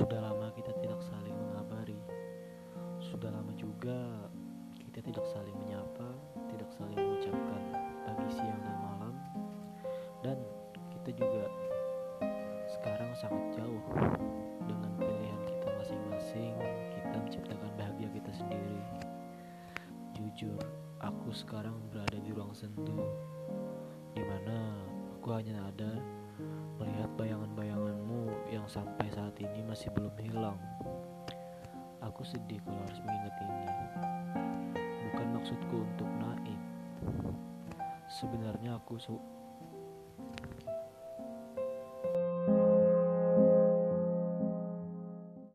Sudah lama kita tidak saling mengabari. Sudah lama juga kita tidak saling menyapa, tidak saling mengucapkan pagi, siang, dan malam. Dan kita juga sekarang sangat jauh dengan pilihan kita masing-masing. Kita menciptakan bahagia kita sendiri. Jujur, aku sekarang berada di ruang sendu, di mana aku hanya ada melihat sampai saat ini masih belum hilang. Aku sedih kalau harus mengingat ini. Bukan maksudku untuk naik. Sebenarnya aku